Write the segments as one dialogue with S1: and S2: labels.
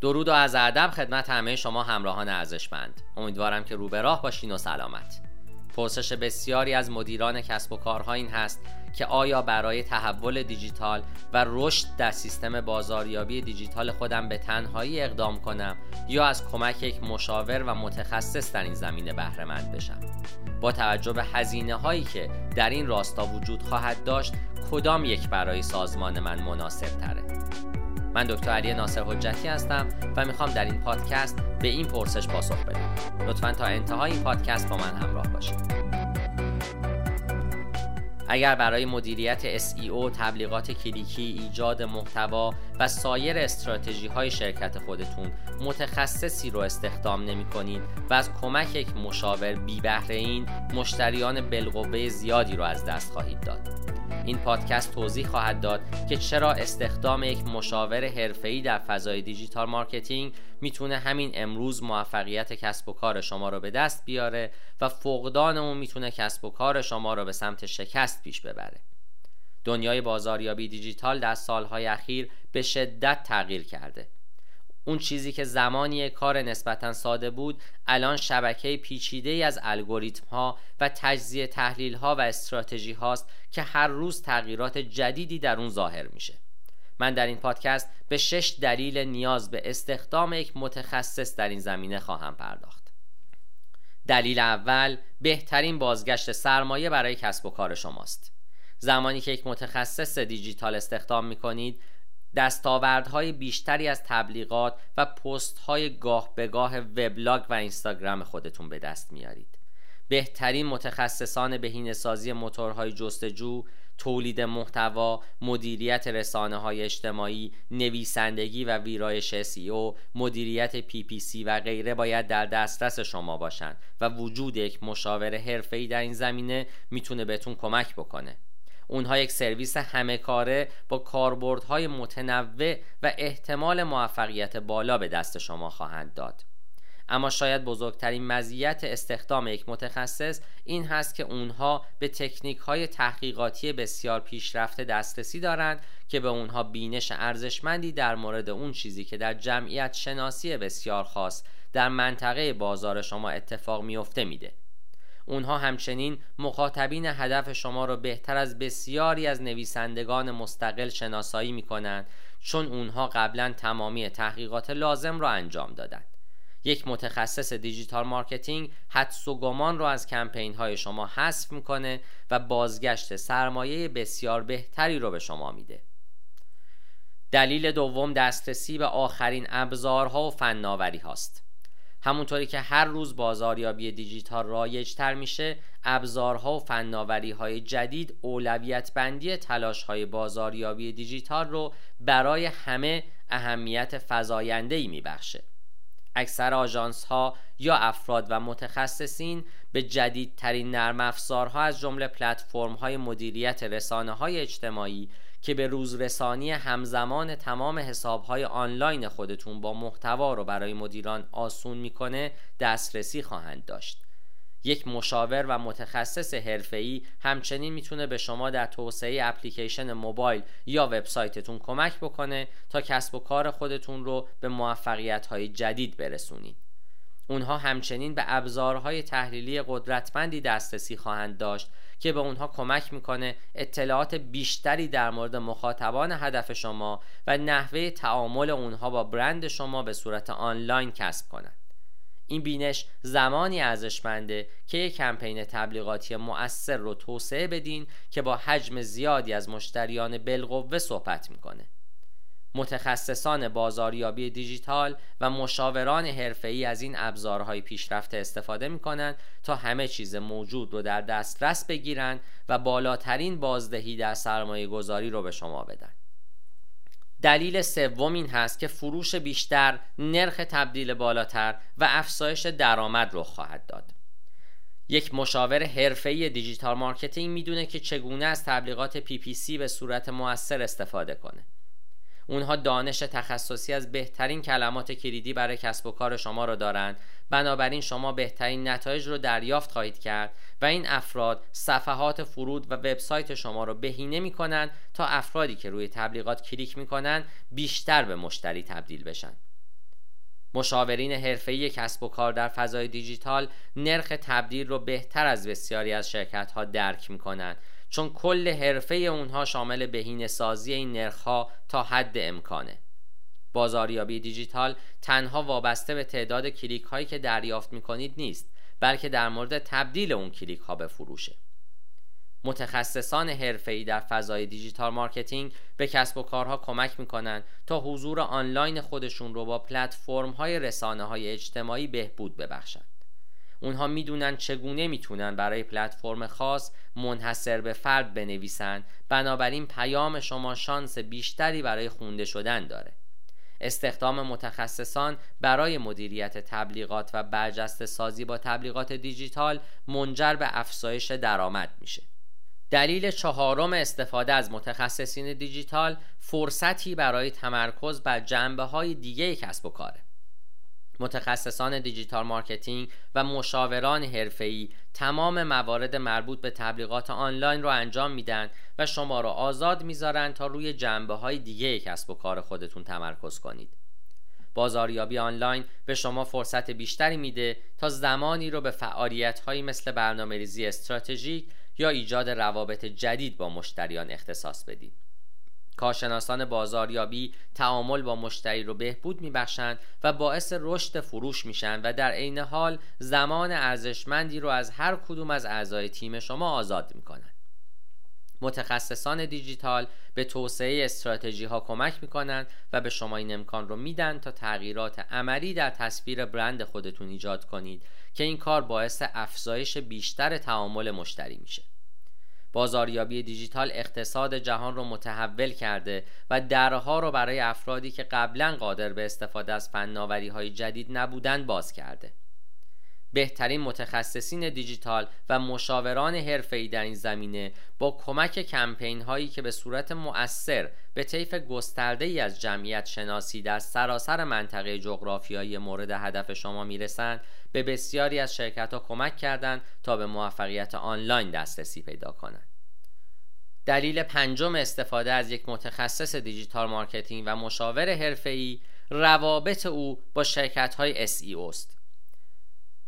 S1: درود و از ادب خدمت همه شما همراهان ارزشمند. امیدوارم که رو به راه باشین و سلامت. پرسش بسیاری از مدیران کسب و کارها این هست که آیا برای تحول دیجیتال و رشد در سیستم بازاریابی دیجیتال خودم به تنهایی اقدام کنم یا از کمک یک مشاور و متخصص در این زمینه بهره مند بشم؟ با توجه به هزینه هایی که در این راستا وجود خواهد داشت کدام یک برای سازمان من مناسب تره من دکتر علی ناصر حجتی هستم و می‌خوام در این پادکست به این پرسش پاسخ بدم لطفا تا انتهای این پادکست با من همراه باشید اگر برای مدیریت SEO، تبلیغات کلیکی، ایجاد محتوا و سایر استراتژی های شرکت خودتون متخصصی رو استخدام نمی کنید و از کمک یک مشاور بی بهره این مشتریان بالقوه زیادی رو از دست خواهید داد. این پادکست توضیح خواهد داد که چرا استخدام یک مشاور حرفه‌ای در فضای digital marketing می‌تونه همین امروز موفقیت کسب و کار شما رو به دست بیاره و فقدان اون می‌تونه کسب و کار شما رو به سمت شکست پیش ببره. دنیای بازاریابی دیجیتال در سالهای اخیر به شدت تغییر کرده. اون چیزی که زمانی کار نسبتا ساده بود الان شبکه پیچیده ای از الگوریتم ها و تجزیه تحلیل ها و استراتژی هاست که هر روز تغییرات جدیدی در اون ظاهر میشه. من در این پادکست به شش دلیل نیاز به استخدام یک متخصص در این زمینه خواهم پرداخت. دلیل اول بهترین بازگشت سرمایه برای کسب و کار شماست. زمانی که یک متخصص دیجیتال استخدام می کنید دستاوردهای بیشتری از تبلیغات و پستهای گاه به گاه وبلاگ و اینستاگرام خودتون به دست میارید بهترین متخصصان بهینه‌سازی موتورهای جستجو تولید محتوا، مدیریت رسانه های اجتماعی، نویسندگی و ویرایش SEO، مدیریت PPC و غیره باید در دسترس شما باشند و وجود یک مشاور حرفه‌ای در این زمینه می‌تونه بهتون کمک بکنه. اونها یک سرویس همه کاره با کاربردهای متنوع و احتمال موفقیت بالا به دست شما خواهند داد. اما شاید بزرگترین مزیت استخدام یک متخصص این هست که اونها به تکنیک های تحقیقاتی بسیار پیشرفته دسترسی دارند که به اونها بینش ارزشمندی در مورد اون چیزی که در جمعیت شناسی بسیار خاص در منطقه بازار شما اتفاق میافته میده. اونها همچنین مخاطبین هدف شما را بهتر از بسیاری از نویسندگان مستقل شناسایی می کنند چون اونها قبلا تمامی تحقیقات لازم را انجام دادند. یک متخصص digital marketing حدس و گمان را از کمپین های شما حذف می‌کنه و بازگشت سرمایه بسیار بهتری رو به شما میده. دلیل دوم دسترسی به آخرین ابزارها و فناوری هاست. همونطوری که هر روز بازاریابی دیجیتال رایجتر میشه ابزارها و فناوری های جدید اولویت بندی تلاش های بازاریابی دیجیتال رو برای همه اهمیت فزاینده ای میبخشه. اکثر آژانس ها یا افراد و متخصصین به جدیدترین نرم افزارها از جمله پلتفرم های مدیریت رسانه های اجتماعی که به روزرسانی همزمان تمام حسابهای آنلاین خودتون با محتوا رو برای مدیران آسون می‌کنه دسترسی خواهند داشت یک مشاور و متخصص حرفه‌ای همچنین می‌تونه به شما در توسعه اپلیکیشن موبایل یا وبسایتتون کمک بکنه تا کسب و کار خودتون رو به موفقیت‌های جدید برسونید. اونها همچنین به ابزارهای تحلیلی قدرتمندی دسترسی خواهند داشت که به اونها کمک می‌کنه اطلاعات بیشتری در مورد مخاطبان هدف شما و نحوه تعامل اونها با برند شما به صورت آنلاین کسب کنند. این بینش زمانی ارزشمنده که یک کمپین تبلیغاتی مؤثر رو توسعه بدین که با حجم زیادی از مشتریان بالقوه صحبت می‌کنه. متخصصان بازاریابی دیجیتال و مشاوران حرفه‌ای از این ابزارهای پیشرفته استفاده می کنند تا همه چیز موجود رو در دسترس بگیرند و بالاترین بازدهی در سرمایه گذاری رو به شما بدن. دلیل سوم این هست که فروش بیشتر، نرخ تبدیل بالاتر و افزایش درآمد رو خواهد داد. یک مشاور حرفه‌ای digital marketing می‌دونه که چگونه از تبلیغات PPC به صورت موثر استفاده کنه. اونها دانش تخصصی از بهترین کلمات کلیدی برای کسب و کار شما را دارند بنابراین شما بهترین نتایج رو دریافت خواهید کرد و این افراد صفحات فرود و وبسایت شما را بهینه می کنند تا افرادی که روی تبلیغات کلیک می کنند بیشتر به مشتری تبدیل بشن. مشاورین حرفه‌ای کسب و کار در فضای دیجیتال نرخ تبدیل رو بهتر از بسیاری از شرکت ها درک می‌کنن. چون کل حرفه اونها شامل بهینه سازی این نرخ تا حد امکانه بازاریابی دیجیتال تنها وابسته به تعداد کلیک هایی که دریافت می‌کنید نیست بلکه در مورد تبدیل اون کلیک ها به فروشه متخصصان حرفه‌ای در فضای digital marketing به کسب و کارها کمک می‌کنند تا حضور آنلاین خودشون رو با پلتفرم های رسانه های اجتماعی بهبود ببخشند. اونها می‌دونن چگونه می‌تونن برای پلتفرم خاص منحصر به فرد بنویسند بنابراین پیام شما شانس بیشتری برای خونده شدن داره. استخدام متخصصان برای مدیریت تبلیغات و برجسته سازی با تبلیغات دیجیتال منجر به افزایش درآمد میشه. دلیل چهارم استفاده از متخصصین دیجیتال فرصتی برای تمرکز بر جنبه های دیگه کسب و کاره. متخصصان digital marketing و مشاوران حرفه‌ای تمام موارد مربوط به تبلیغات آنلاین رو انجام میدن و شما رو آزاد می‌ذارن تا روی جنبه های دیگه کسب و کار خودتون تمرکز کنید. بازاریابی آنلاین به شما فرصت بیشتری میده تا زمانی رو به فعالیت هایی مثل برنامه ریزی استراتژیک یا ایجاد روابط جدید با مشتریان اختصاص بدید. کارشناسان بازاریابی تعامل با مشتری رو بهبود میبخشند و باعث رشد فروش میشن و در عین حال زمان ارزشمندی رو از هر کدوم از اعضای تیم شما آزاد می‌کنند. متخصصان دیجیتال به توسعه استراتژی ها کمک می‌کنند و به شما این امکان رو میدن تا تغییرات عملی در تصویر برند خودتون ایجاد کنید که این کار باعث افزایش بیشتر تعامل مشتری میشه. بازاریابی دیجیتال اقتصاد جهان رو متحول کرده و درها رو برای افرادی که قبلا قادر به استفاده از فناوری های جدید نبودن باز کرده. بهترین متخصصین دیجیتال و مشاوران حرفه‌ای در این زمینه با کمک کمپین هایی که به صورت مؤثر به طیف گسترده ای از جمعیت شناسی در سراسر منطقه جغرافیایی مورد هدف شما می‌رسند به بسیاری از شرکت ها کمک کردند تا به موفقیت آنلاین دسترسی پیدا کنند. دلیل پنجم استفاده از یک متخصص digital marketing و مشاور حرفه‌ای روابط او با شرکت های SEO است.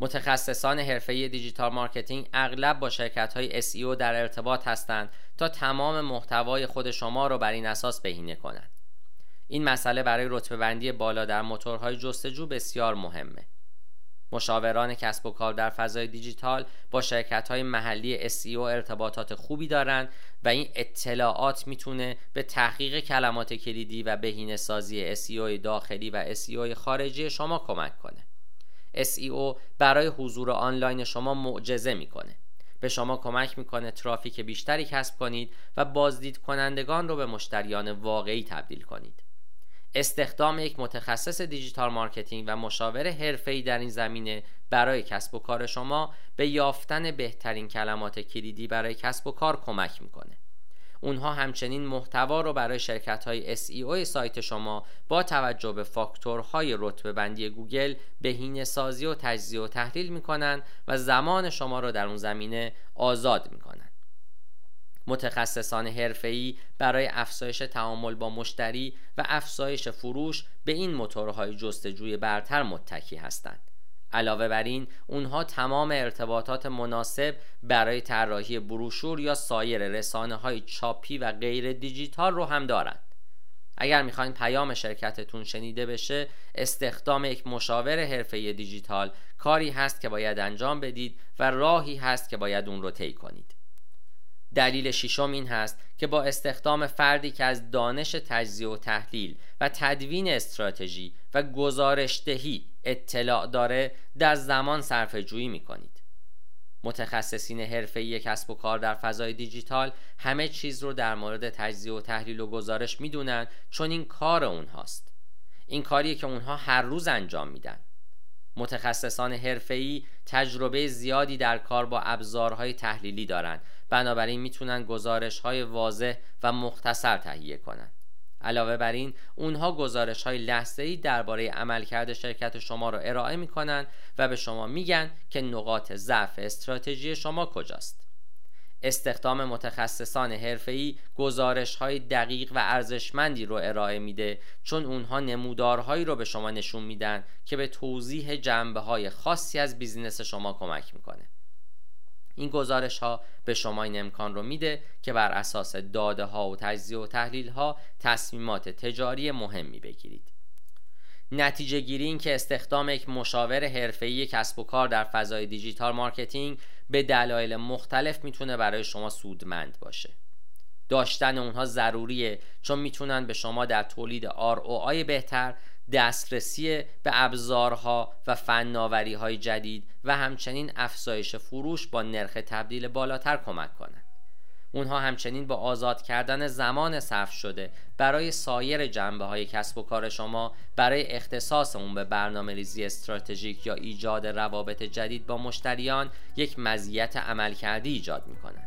S1: متخصصان حرفه‌ای digital marketing اغلب با شرکت های SEO در ارتباط هستند تا تمام محتوای خود شما را بر این اساس بهینه کنند. این مسئله برای رتبه بندی بالا در موتورهای جستجو بسیار مهمه. مشاوران کسب و کار در فضای دیجیتال با شرکت های محلی SEO ارتباطات خوبی دارند و این اطلاعات می‌تونه به تحقیق کلمات کلیدی و بهینه سازی SEO داخلی و SEO خارجی شما کمک کنه. SEO برای حضور آنلاین شما معجزه می‌کنه. به شما کمک می‌کنه ترافیک بیشتری کسب کنید و بازدید کنندگان رو به مشتریان واقعی تبدیل کنید. استخدام یک متخصص digital marketing و مشاور حرفه‌ای در این زمینه برای کسب و کار شما به یافتن بهترین کلمات کلیدی برای کسب و کار کمک می‌کنه. اونها همچنین محتوا رو برای شرکت های SEO سایت شما با توجه به فاکتورهای رتبه بندی گوگل بهینه سازی و تجزیه و تحلیل می‌کنن و زمان شما رو در اون زمینه آزاد می‌کنن. متخصصان حرفه‌ای برای افزایش تعامل با مشتری و افزایش فروش به این موتورهای جستجوی برتر متکی هستند. علاوه بر این اونها تمام ارتباطات مناسب برای طراحی بروشور یا سایر رسانه های چاپی و غیر دیجیتال رو هم دارند. اگر می‌خواین پیام شرکتتون شنیده بشه استخدام یک مشاور حرفه دیجیتال کاری هست که باید انجام بدید و راهی هست که باید اون رو طی کنید. دلیل ششم این هست که با استخدام فردی که از دانش تجزیه و تحلیل و تدوین استراتژی و گزارشدهی اطلاع داره در زمان صرفه جویی می کنید. متخصصین حرفه‌ای کسب و کار در فضای دیجیتال همه چیز رو در مورد تجزیه و تحلیل و گزارش می‌دونن چون این کار اونهاست. این کاریه که اونها هر روز انجام میدن. متخصصان حرفه‌ای تجربه زیادی در کار با ابزارهای تحلیلی دارند بنابراین می‌تونن گزارش های واضح و مختصر تهیه کنند علاوه بر این اونها گزارش های لحظه ای درباره عملکرد شرکت شما را ارائه می‌کنن و به شما میگن که نقاط ضعف استراتژی شما کجاست. استخدام متخصصان حرفه‌ای گزارش‌های دقیق و ارزشمندی رو ارائه میده چون اونها نمودارهایی رو به شما نشون میدن که به توضیح جنبه خاصی از بیزینس شما کمک می‌کنه. این گزارش ها به شما این امکان رو میده که بر اساس داده ها و تجزیه و تحلیل ها تصمیمات تجاری مهمی بگیرید. نتیجه گیری این که استخدام یک مشاور حرفه‌ای کسب و کار در فضای digital marketing به دلایل مختلف می‌تونه برای شما سودمند باشه. داشتن اونها ضروریه چون می‌تونن به شما در تولید ROI بهتر دسترسی به ابزارها و فناوری های جدید و همچنین افزایش فروش با نرخ تبدیل بالاتر کمک کنند. اونها همچنین با آزاد کردن زمان صرف شده برای سایر جنبه های کسب و کار شما برای اختصاص اون به برنامه ریزی استراتژیک یا ایجاد روابط جدید با مشتریان یک مزیت عملکردی ایجاد می کنند.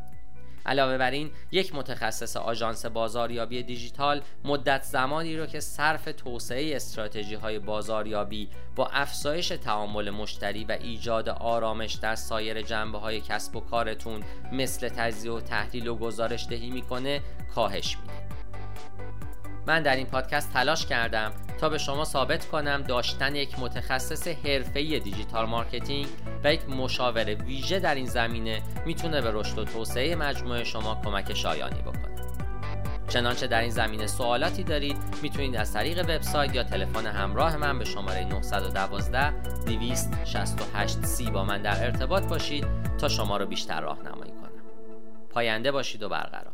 S1: علاوه بر این یک متخصص آژانس بازاریابی دیجیتال مدت زمانی رو که صرف توسعه استراتژی های بازاریابی با افزایش تعامل مشتری و ایجاد آرامش در سایر جنبه های کسب و کارتون مثل تجزیه و تحلیل و گزارش دهی می‌کنه کاهش میده. من در این پادکست تلاش کردم تا به شما ثابت کنم داشتن یک متخصص حرفه‌ای digital marketing و یک مشاور ویژه در این زمینه می‌تونه به رشد و توسعه مجموعه شما کمک شایانی بکنه. چنانچه در این زمینه سوالاتی دارید می‌تونید از طریق وبسایت یا تلفن همراه من به شماره 912 268 سی با من در ارتباط باشید تا شما رو بیشتر راهنمایی کنم. پاینده باشید و برقرار